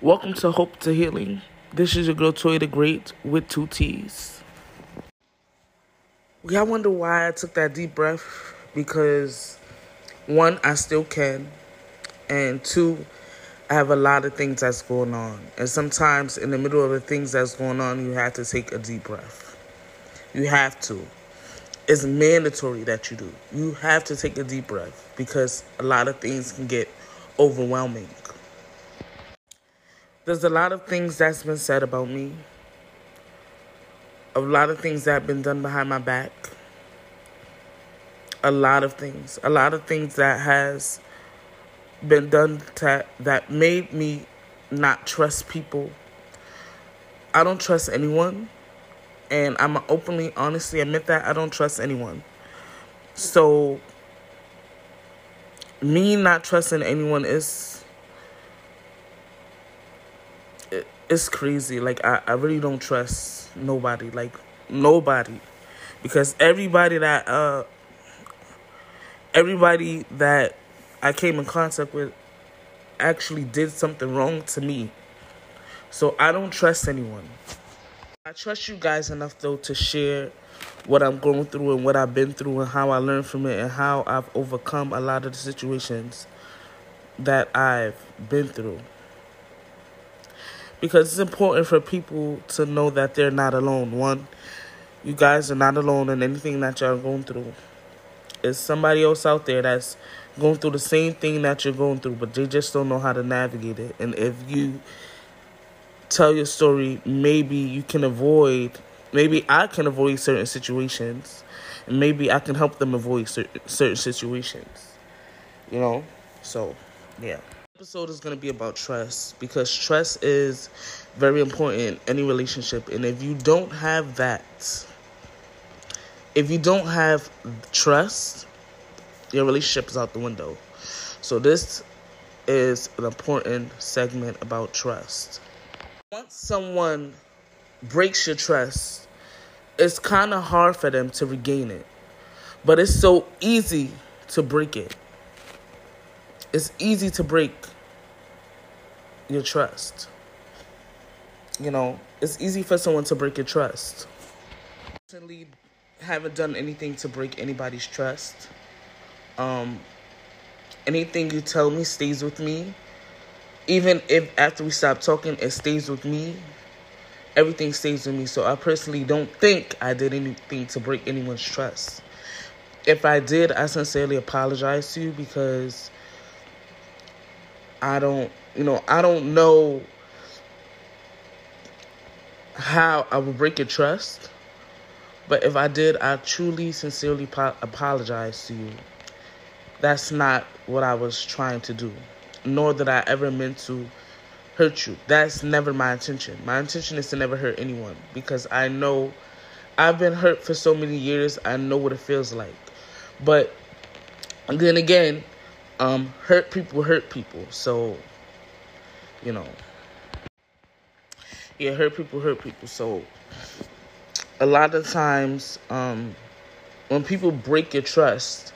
Welcome to Hope to Healing. This is your girl Toy the Great with two T's. Y'all wonder why I took that deep breath? Because one, I still can, and two, I have a lot of things that's going on. And sometimes in the middle of the things that's going on, you have to take a deep breath. You have to. It's mandatory that you do. You have to take a deep breath because a lot of things can get overwhelming. There's a lot of things that's been said about me. A lot of things that have been done behind my back. A lot of things. A lot of things that has been done to, that made me not trust people. I don't trust anyone. And I'm openly, honestly admit that I don't trust anyone. So, me not trusting anyone is it's crazy. Like I, I really don't trust nobody. Like nobody. Because everybody that uh everybody that I came in contact with actually did something wrong to me. So I don't trust anyone. I trust you guys enough though to share what I'm going through and what I've been through and how I learned from it and how I've overcome a lot of the situations that I've been through because it's important for people to know that they're not alone. One, you guys are not alone in anything that you're going through. It's somebody else out there that's going through the same thing that you're going through, but they just don't know how to navigate it. And if you tell your story, maybe you can avoid, maybe I can avoid certain situations, and maybe I can help them avoid certain situations. You know? So, yeah episode is going to be about trust because trust is very important in any relationship and if you don't have that if you don't have trust your relationship is out the window. So this is an important segment about trust. Once someone breaks your trust it's kind of hard for them to regain it but it's so easy to break it it's easy to break your trust. You know, it's easy for someone to break your trust. Recently, haven't done anything to break anybody's trust. Um, anything you tell me stays with me. Even if after we stop talking, it stays with me. Everything stays with me. So I personally don't think I did anything to break anyone's trust. If I did, I sincerely apologize to you because I don't, you know, I don't know how I would break your trust. But if I did, I truly, sincerely po- apologize to you. That's not what I was trying to do, nor did I ever meant to hurt you. That's never my intention. My intention is to never hurt anyone because I know I've been hurt for so many years. I know what it feels like. But then again, um, hurt people hurt people. So, you know, yeah, hurt people hurt people. So, a lot of times, um, when people break your trust,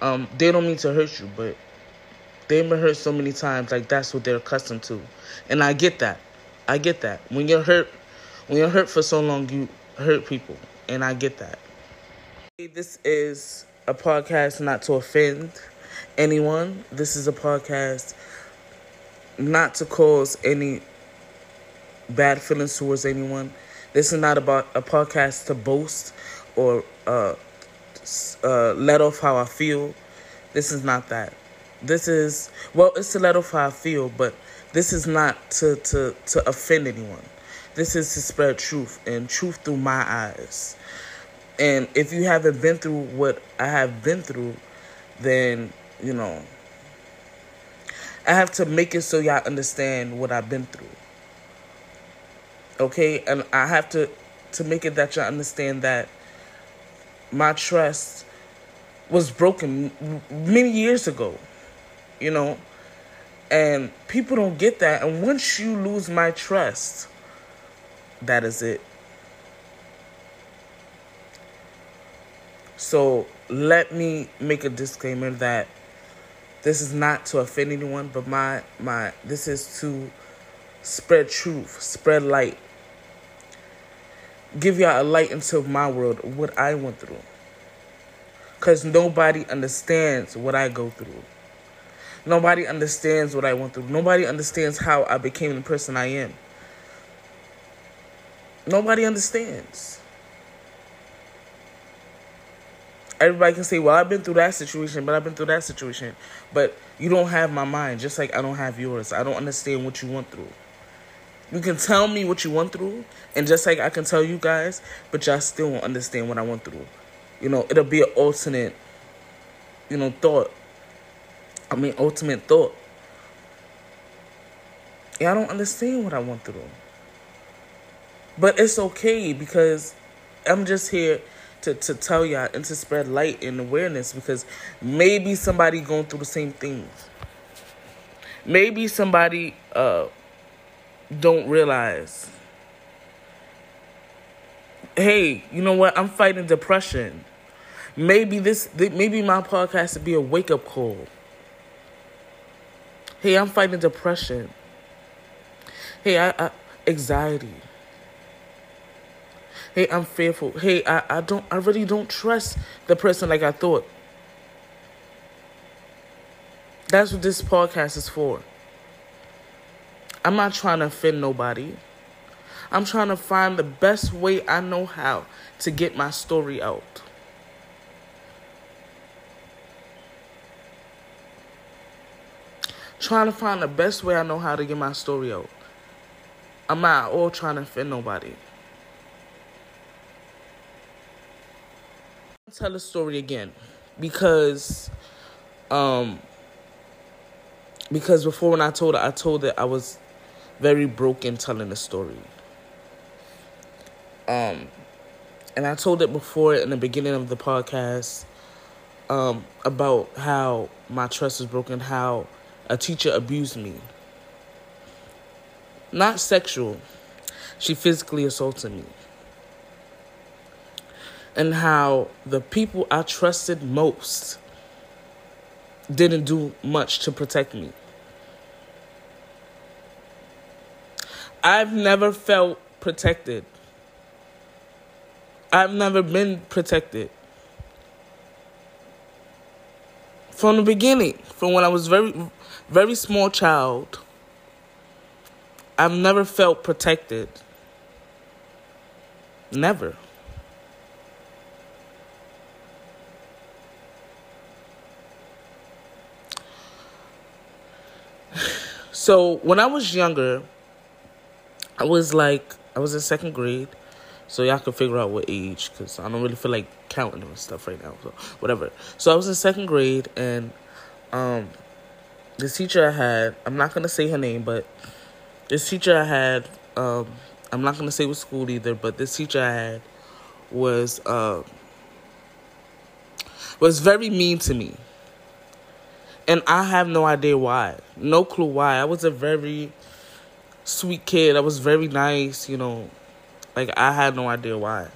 um, they don't mean to hurt you, but they've been hurt so many times, like that's what they're accustomed to. And I get that. I get that. When you're hurt, when you're hurt for so long, you hurt people. And I get that. This is a podcast not to offend anyone. This is a podcast not to cause any bad feelings towards anyone. This is not about a podcast to boast or uh, uh, let off how I feel. This is not that. This is well, it's to let off how I feel, but this is not to to to offend anyone. This is to spread truth and truth through my eyes. And if you haven't been through what I have been through, then you know, I have to make it so y'all understand what I've been through. Okay? And I have to to make it that y'all understand that my trust was broken many years ago. You know? And people don't get that. And once you lose my trust, that is it. So let me make a disclaimer that this is not to offend anyone, but my my this is to spread truth, spread light. Give y'all a light into my world, what I went through. Because nobody understands what I go through. Nobody understands what I went through. Nobody understands how I became the person I am. Nobody understands. Everybody can say, well, I've been through that situation, but I've been through that situation. But you don't have my mind, just like I don't have yours. I don't understand what you went through. You can tell me what you went through, and just like I can tell you guys, but y'all still won't understand what I went through. You know, it'll be an alternate, you know, thought. I mean, ultimate thought. I don't understand what I went through. But it's okay because I'm just here to, to tell y'all and to spread light and awareness because maybe somebody going through the same things. Maybe somebody uh don't realize. Hey, you know what? I'm fighting depression. Maybe this maybe my podcast would be a wake up call. Hey, I'm fighting depression. Hey, I, I anxiety. Hey, I'm fearful. Hey, I, I don't I really don't trust the person like I thought. That's what this podcast is for. I'm not trying to offend nobody. I'm trying to find the best way I know how to get my story out. Trying to find the best way I know how to get my story out. I'm not all trying to offend nobody. Tell the story again because um because before when I told it, I told it I was very broken telling the story. Um and I told it before in the beginning of the podcast um about how my trust was broken, how a teacher abused me. Not sexual. She physically assaulted me and how the people I trusted most didn't do much to protect me. I've never felt protected. I've never been protected. From the beginning, from when I was very very small child, I've never felt protected. Never. So when I was younger, I was like, I was in second grade. So y'all can figure out what age, because I don't really feel like counting and stuff right now. So whatever. So I was in second grade, and um, this teacher I had, I'm not gonna say her name, but this teacher I had, um, I'm not gonna say what school either, but this teacher I had was uh, was very mean to me. And I have no idea why. No clue why. I was a very sweet kid. I was very nice, you know. Like I had no idea why.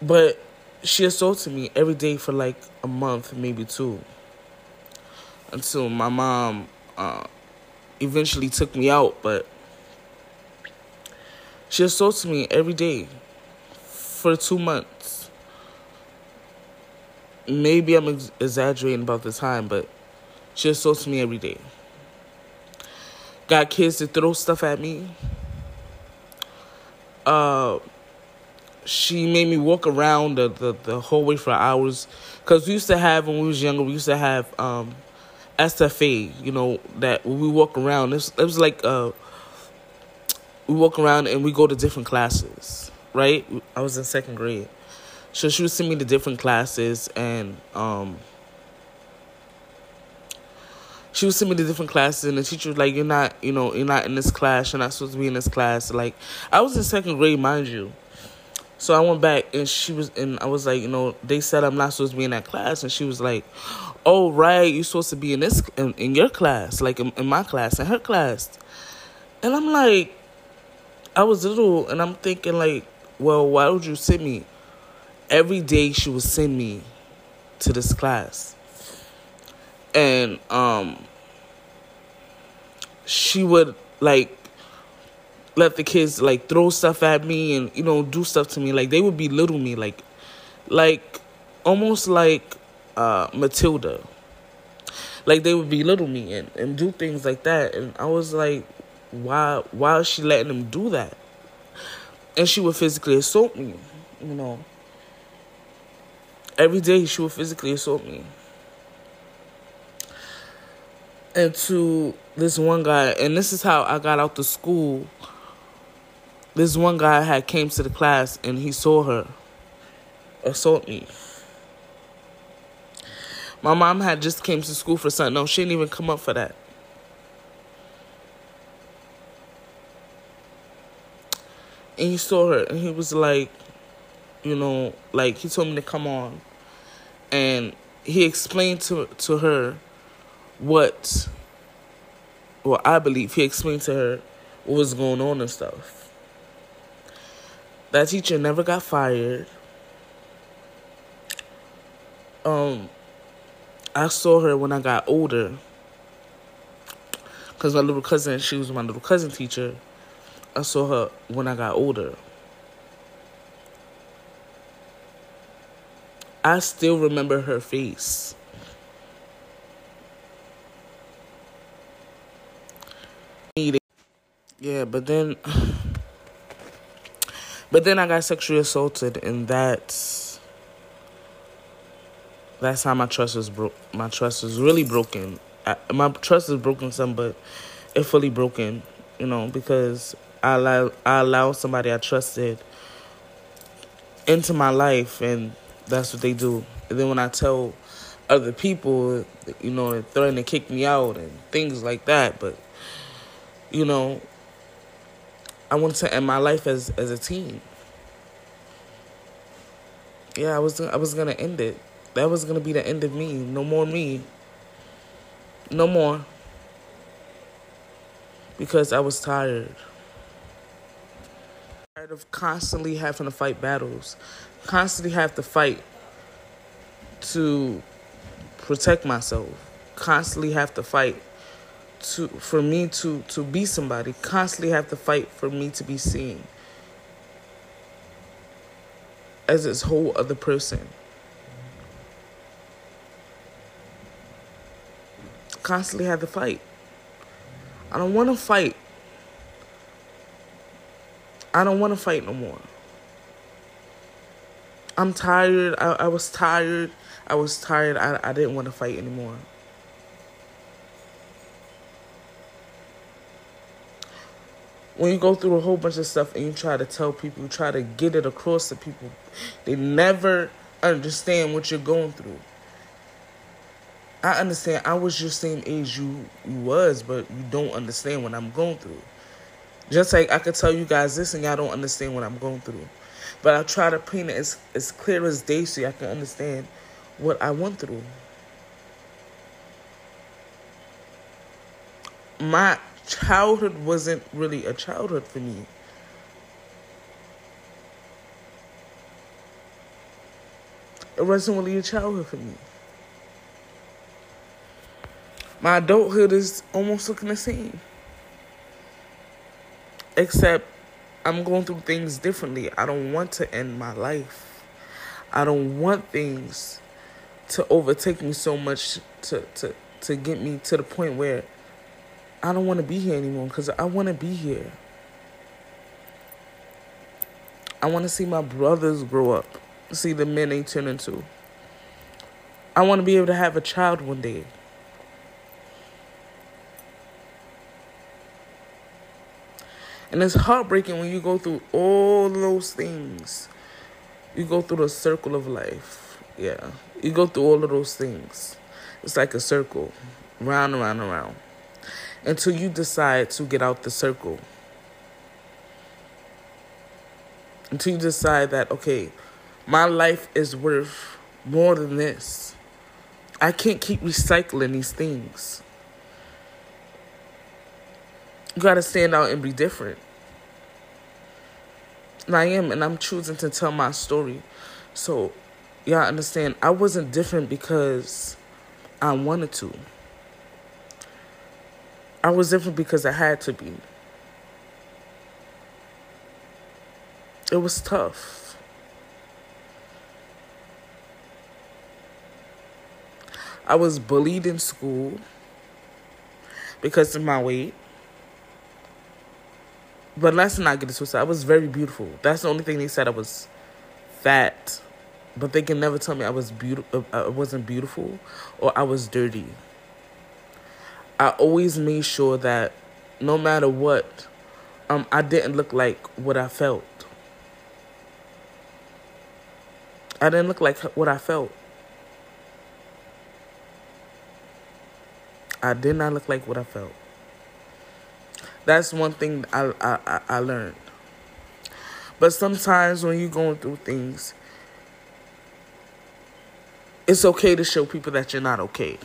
But she assaulted me every day for like a month, maybe two. Until my mom uh, eventually took me out, but she assaulted me every day for two months maybe I'm ex- exaggerating about the time, but she assaults me every day. Got kids to throw stuff at me. Uh, she made me walk around the, the, the whole way for hours. Because we used to have, when we was younger, we used to have um, SFA, you know, that we walk around. It was, it was like uh, we walk around and we go to different classes, right? I was in second grade. So she would send me to different classes and um she would send me to different classes and the teacher was like, You're not, you know, you're not in this class, you're not supposed to be in this class. Like I was in second grade, mind you. So I went back and she was and I was like, you know, they said I'm not supposed to be in that class and she was like, Oh right, you're supposed to be in this in, in your class, like in, in my class, in her class. And I'm like I was little and I'm thinking like, well, why would you send me? Every day she would send me to this class. And um she would like let the kids like throw stuff at me and you know do stuff to me. Like they would belittle me like like almost like uh Matilda. Like they would belittle me and, and do things like that. And I was like why why is she letting them do that? And she would physically assault me you know every day she would physically assault me and to this one guy and this is how I got out the school this one guy had came to the class and he saw her assault me. My mom had just came to school for something. No, she didn't even come up for that. And he saw her and he was like, you know, like he told me to come on. And he explained to to her what well, I believe he explained to her what was going on and stuff. That teacher never got fired. Um, I saw her when I got older. Because my little cousin, she was my little cousin teacher. I saw her when I got older. I still remember her face. Yeah, but then but then I got sexually assaulted, and that's that's how my trust was broke. My trust was really broken. I, my trust is broken some, but it fully broken. You know, because I allow I allowed somebody I trusted into my life, and that's what they do. And then when I tell other people, you know, they threaten to kick me out and things like that. But you know, I wanted to end my life as as a teen. Yeah, I was I was gonna end it. That was gonna be the end of me. No more me. No more. Because I was tired. Tired of constantly having to fight battles. Constantly have to fight to protect myself. Constantly have to fight to for me to to be somebody. Constantly have to fight for me to be seen as this whole other person. Constantly have to fight. I don't want to fight. I don't want to fight no more i'm tired I, I was tired i was tired I, I didn't want to fight anymore when you go through a whole bunch of stuff and you try to tell people, you try to get it across to people, they never understand what you're going through. I understand I was your same age you, you was, but you don't understand what I'm going through. Just like I could tell you guys this and y'all don't understand what I'm going through. But I try to paint it as, as clear as day so y'all can understand what I went through. My childhood wasn't really a childhood for me. It wasn't really a childhood for me. My adulthood is almost looking the same. Except I'm going through things differently. I don't want to end my life. I don't want things to overtake me so much to, to, to get me to the point where I don't want to be here anymore because I want to be here. I want to see my brothers grow up, see the men they turn into. I want to be able to have a child one day. And it's heartbreaking when you go through all those things. You go through the circle of life. Yeah. You go through all of those things. It's like a circle, round and round and round until you decide to get out the circle. Until you decide that, okay, my life is worth more than this. I can't keep recycling these things. You gotta stand out and be different. And I am, and I'm choosing to tell my story. So, y'all understand, I wasn't different because I wanted to. I was different because I had to be. It was tough. I was bullied in school because of my weight. But let's not get it twisted. I was very beautiful. That's the only thing they said I was fat. But they can never tell me I was beautiful. Uh, I wasn't beautiful, or I was dirty. I always made sure that no matter what, um, I didn't look like what I felt. I didn't look like what I felt. I did not look like what I felt. That's one thing I I, I learned. But sometimes when you're going through things, it's okay to show people that you're not okay.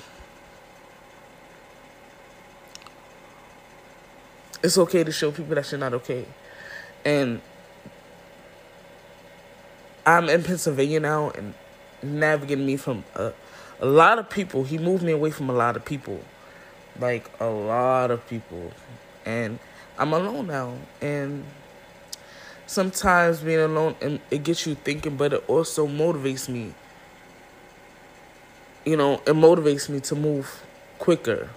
It's okay to show people that you're not okay. And I'm in Pennsylvania now and navigating me from a, a lot of people. He moved me away from a lot of people. Like a lot of people. And I'm alone now. And sometimes being alone and it gets you thinking, but it also motivates me. You know, it motivates me to move quicker,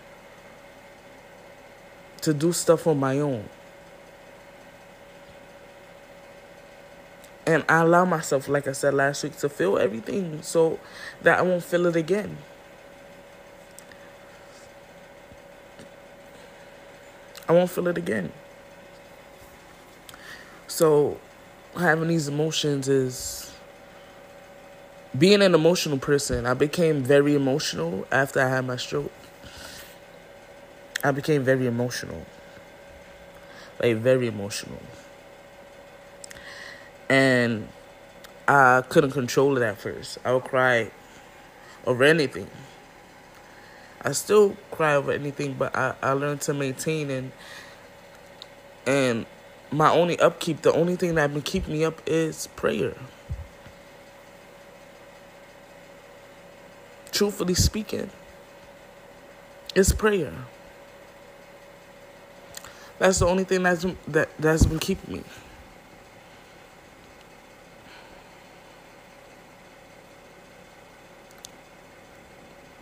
to do stuff on my own. And I allow myself, like I said last week, to feel everything so that I won't feel it again. I won't feel it again. So, having these emotions is being an emotional person. I became very emotional after I had my stroke. I became very emotional. Like, very emotional. And I couldn't control it at first. I would cry over anything. I still cry over anything, but I, I learned to maintain and and my only upkeep, the only thing that been keeping me up is prayer. Truthfully speaking, it's prayer. That's the only thing that's that that's been keeping me.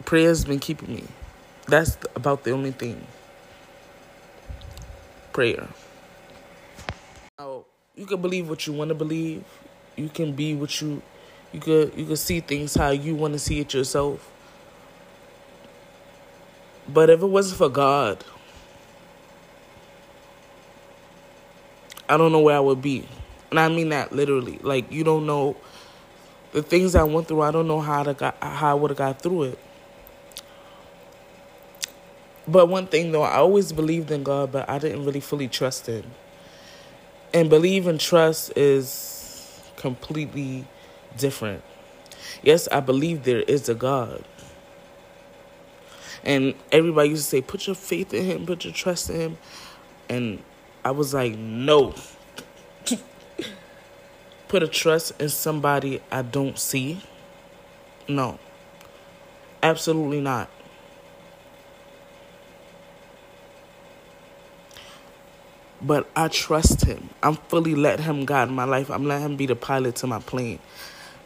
Prayer's been keeping me. That's about the only thing. Prayer. Now, you can believe what you want to believe. You can be what you you could you could see things how you want to see it yourself. But if it wasn't for God, I don't know where I would be. And I mean that literally. Like you don't know the things I went through, I don't know how to got, how I would have got through it. But one thing though, I always believed in God, but I didn't really fully trust Him. And believe and trust is completely different. Yes, I believe there is a God. And everybody used to say, put your faith in Him, put your trust in Him. And I was like, no. put a trust in somebody I don't see? No. Absolutely not. But I trust him. I'm fully let him guide my life. I'm letting him be the pilot to my plane.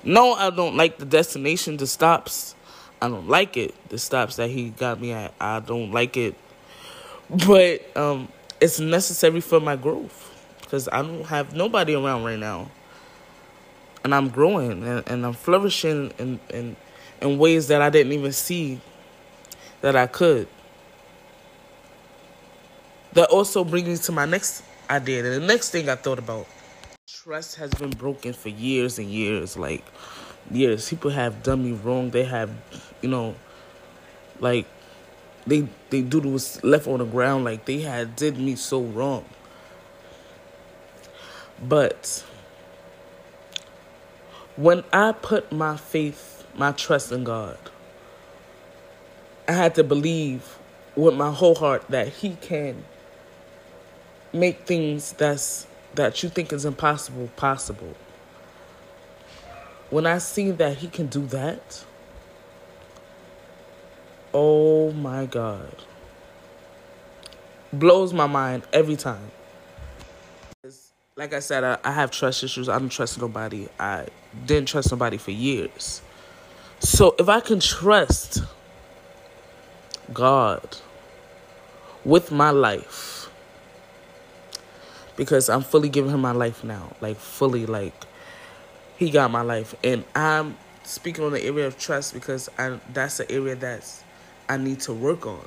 No, I don't like the destination, the stops. I don't like it. The stops that he got me at, I don't like it. But um, it's necessary for my growth because I don't have nobody around right now. And I'm growing and, and I'm flourishing in, in, in ways that I didn't even see that I could that also brings me to my next idea. And the next thing I thought about trust has been broken for years and years. Like, years. People have done me wrong. They have, you know, like, they they do was left on the ground like they had did me so wrong. But when I put my faith, my trust in God, I had to believe with my whole heart that He can make things that's that you think is impossible possible. When I see that he can do that, oh my God. blows my mind every time. Like I said, I, I have trust issues. I don't trust nobody. I didn't trust nobody for years. So if I can trust God with my life, because I'm fully giving him my life now, like fully, like he got my life, and I'm speaking on the area of trust because I that's the area that's I need to work on.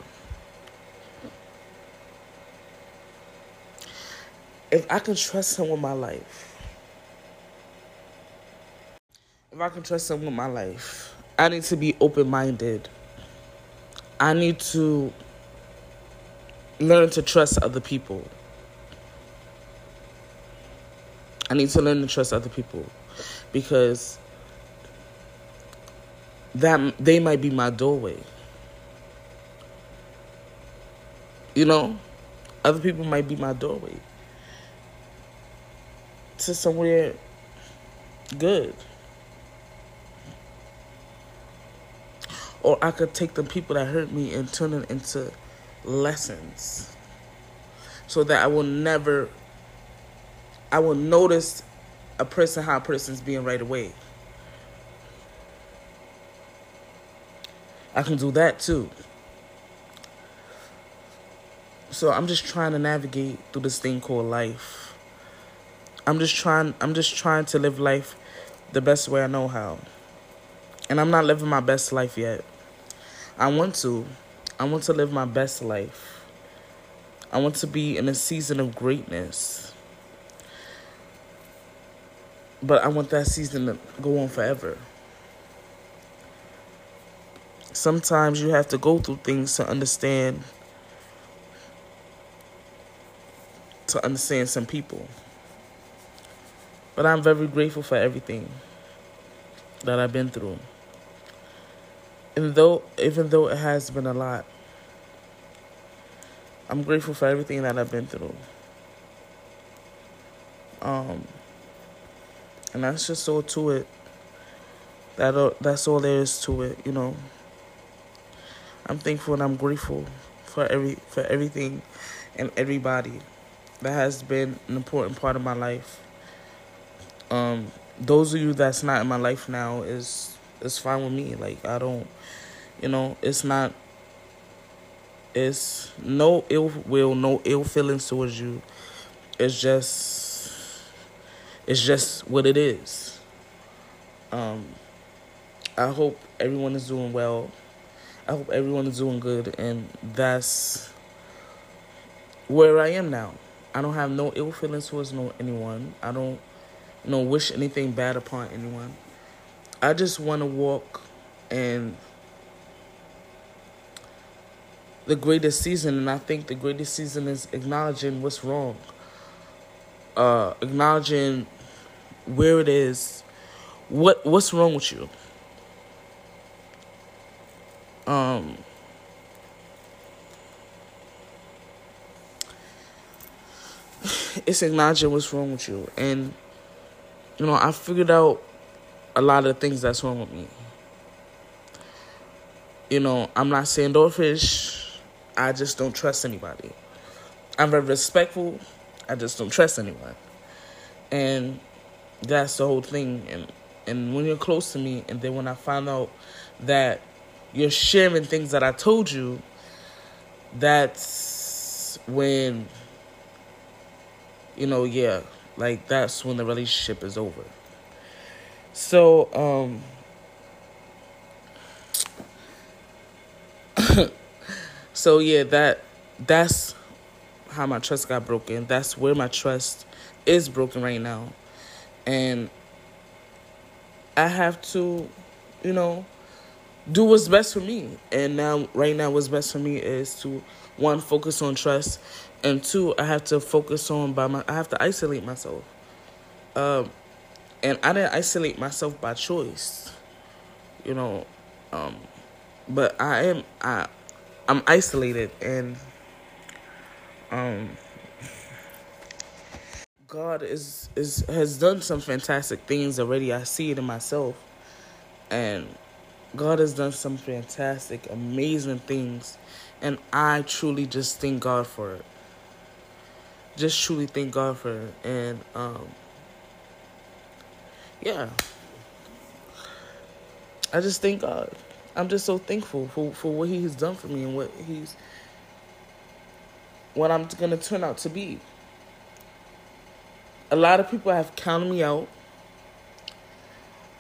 If I can trust him with my life, if I can trust him with my life, I need to be open minded. I need to learn to trust other people. I need to learn to trust other people because that they might be my doorway. You know, other people might be my doorway to somewhere good. Or I could take the people that hurt me and turn it into lessons so that I will never, I will notice a person how a person's being right away. I can do that too. So I'm just trying to navigate through this thing called life. I'm just trying I'm just trying to live life the best way I know how. And I'm not living my best life yet. I want to. I want to live my best life. I want to be in a season of greatness. But I want that season to go on forever. Sometimes you have to go through things to understand to understand some people. But I'm very grateful for everything that I've been through. And though even though it has been a lot, I'm grateful for everything that I've been through. Um and that's just all to it. That that's all there is to it, you know. I'm thankful and I'm grateful for every for everything and everybody that has been an important part of my life. Um, those of you that's not in my life now is is fine with me. Like I don't, you know, it's not. It's no ill will, no ill feelings towards you. It's just, it's just what it is. Um, I hope everyone is doing well. I hope everyone is doing good, and that's where I am now. I don't have no ill feelings towards no anyone. I don't you know wish anything bad upon anyone. I just want to walk in the greatest season and I think the greatest season is acknowledging what's wrong. Uh acknowledging where it is. What what's wrong with you? Um it's acknowledging what's wrong with you. And, you know, I figured out a lot of things that's wrong with me. You know, I'm not standoffish. I just don't trust anybody. I'm very respectful. I just don't trust anyone. And that's the whole thing. And and when you're close to me, and then when I find out that you're sharing things that I told you, that's when you know, yeah, like that's when the relationship is over. So, um so yeah, that that's how my trust got broken. That's where my trust is broken right now. And I have to, you know, do what's best for me. And now right now what's best for me is to one focus on trust and two, I have to focus on by my. I have to isolate myself. Um, and I didn't isolate myself by choice, you know. Um, but I am I, I'm isolated and um. God is is has done some fantastic things already. I see it in myself, and God has done some fantastic, amazing things, and I truly just thank God for it. just truly thank God for it. And um, yeah, I just thank God. I'm just so thankful for, for what He has done for me and what He's what I'm gonna turn out to be. A lot of people have counted me out.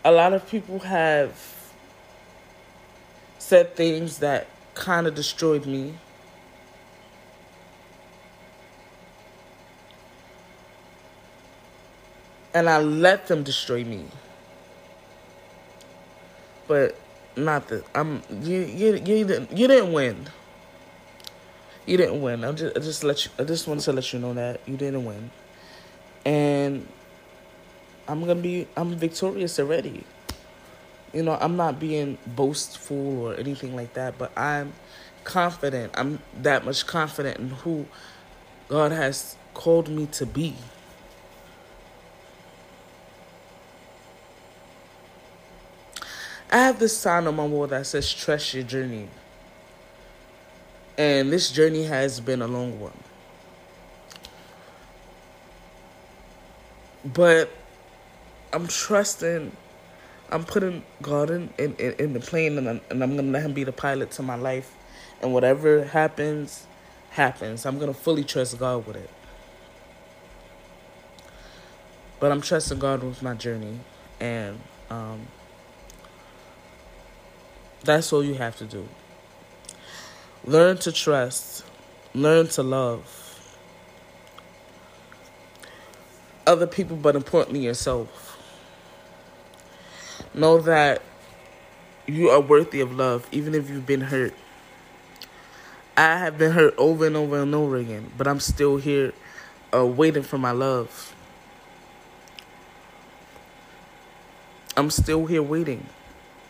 A lot of people have said things that kind of destroyed me. And I let them destroy me. But not that I'm you you you didn't you didn't win. You didn't win. I'm just I just let you I just wanted to let you know that you didn't win. And I'm gonna be I'm victorious already. You know, I'm not being boastful or anything like that, but I'm confident. I'm that much confident in who God has called me to be. I have this sign on my wall that says trust your journey. And this journey has been a long one. But I'm trusting I'm putting God in, in, in the plane and I'm, and I'm to let him be the pilot to my life. And whatever happens, happens. I'm to fully trust God with it. But I'm trusting God with my journey. And um, that's all you have to do. Learn to trust. Learn to love other people, but importantly yourself. Know that you are worthy of love, even if you've been hurt. I have been hurt over and over and over again, but I'm still here uh, waiting for my love. I'm still here waiting.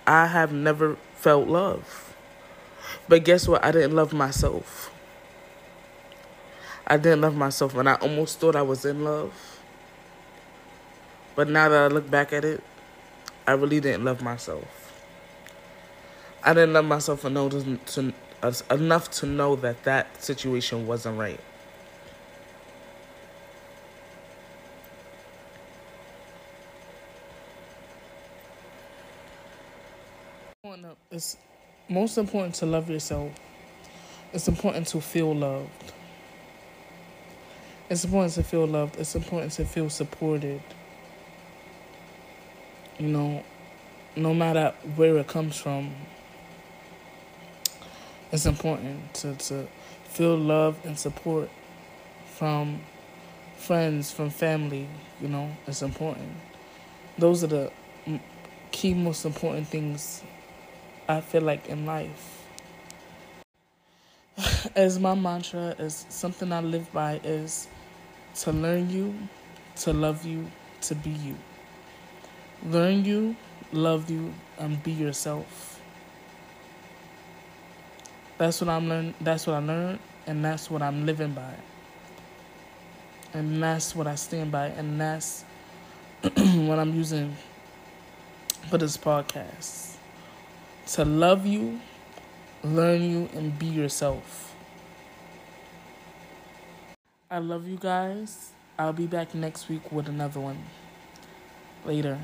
I have never felt love. But guess what? I didn't love myself. I didn't love myself, and I almost thought I was in love. But now that I look back at it, I really didn't love myself. I didn't love myself enough to, enough to know that that situation wasn't right. It's most important to love yourself. It's important to feel loved. It's important to feel loved. It's important to feel supported you know, no matter where it comes from, it's important to, to feel love and support from friends, from family, you know, it's important. Those are the key, most important things I feel like in life. As my mantra, as something I live by, is to learn you, to love you, to be you. Learn you, love you, and be yourself. That's what I'm learn. That's what I learned, and that's what I'm living by. And that's what I stand by, and that's what I'm using for this podcast. To love you, learn you, and be yourself. I love you guys. I'll be back next week with another one. Later.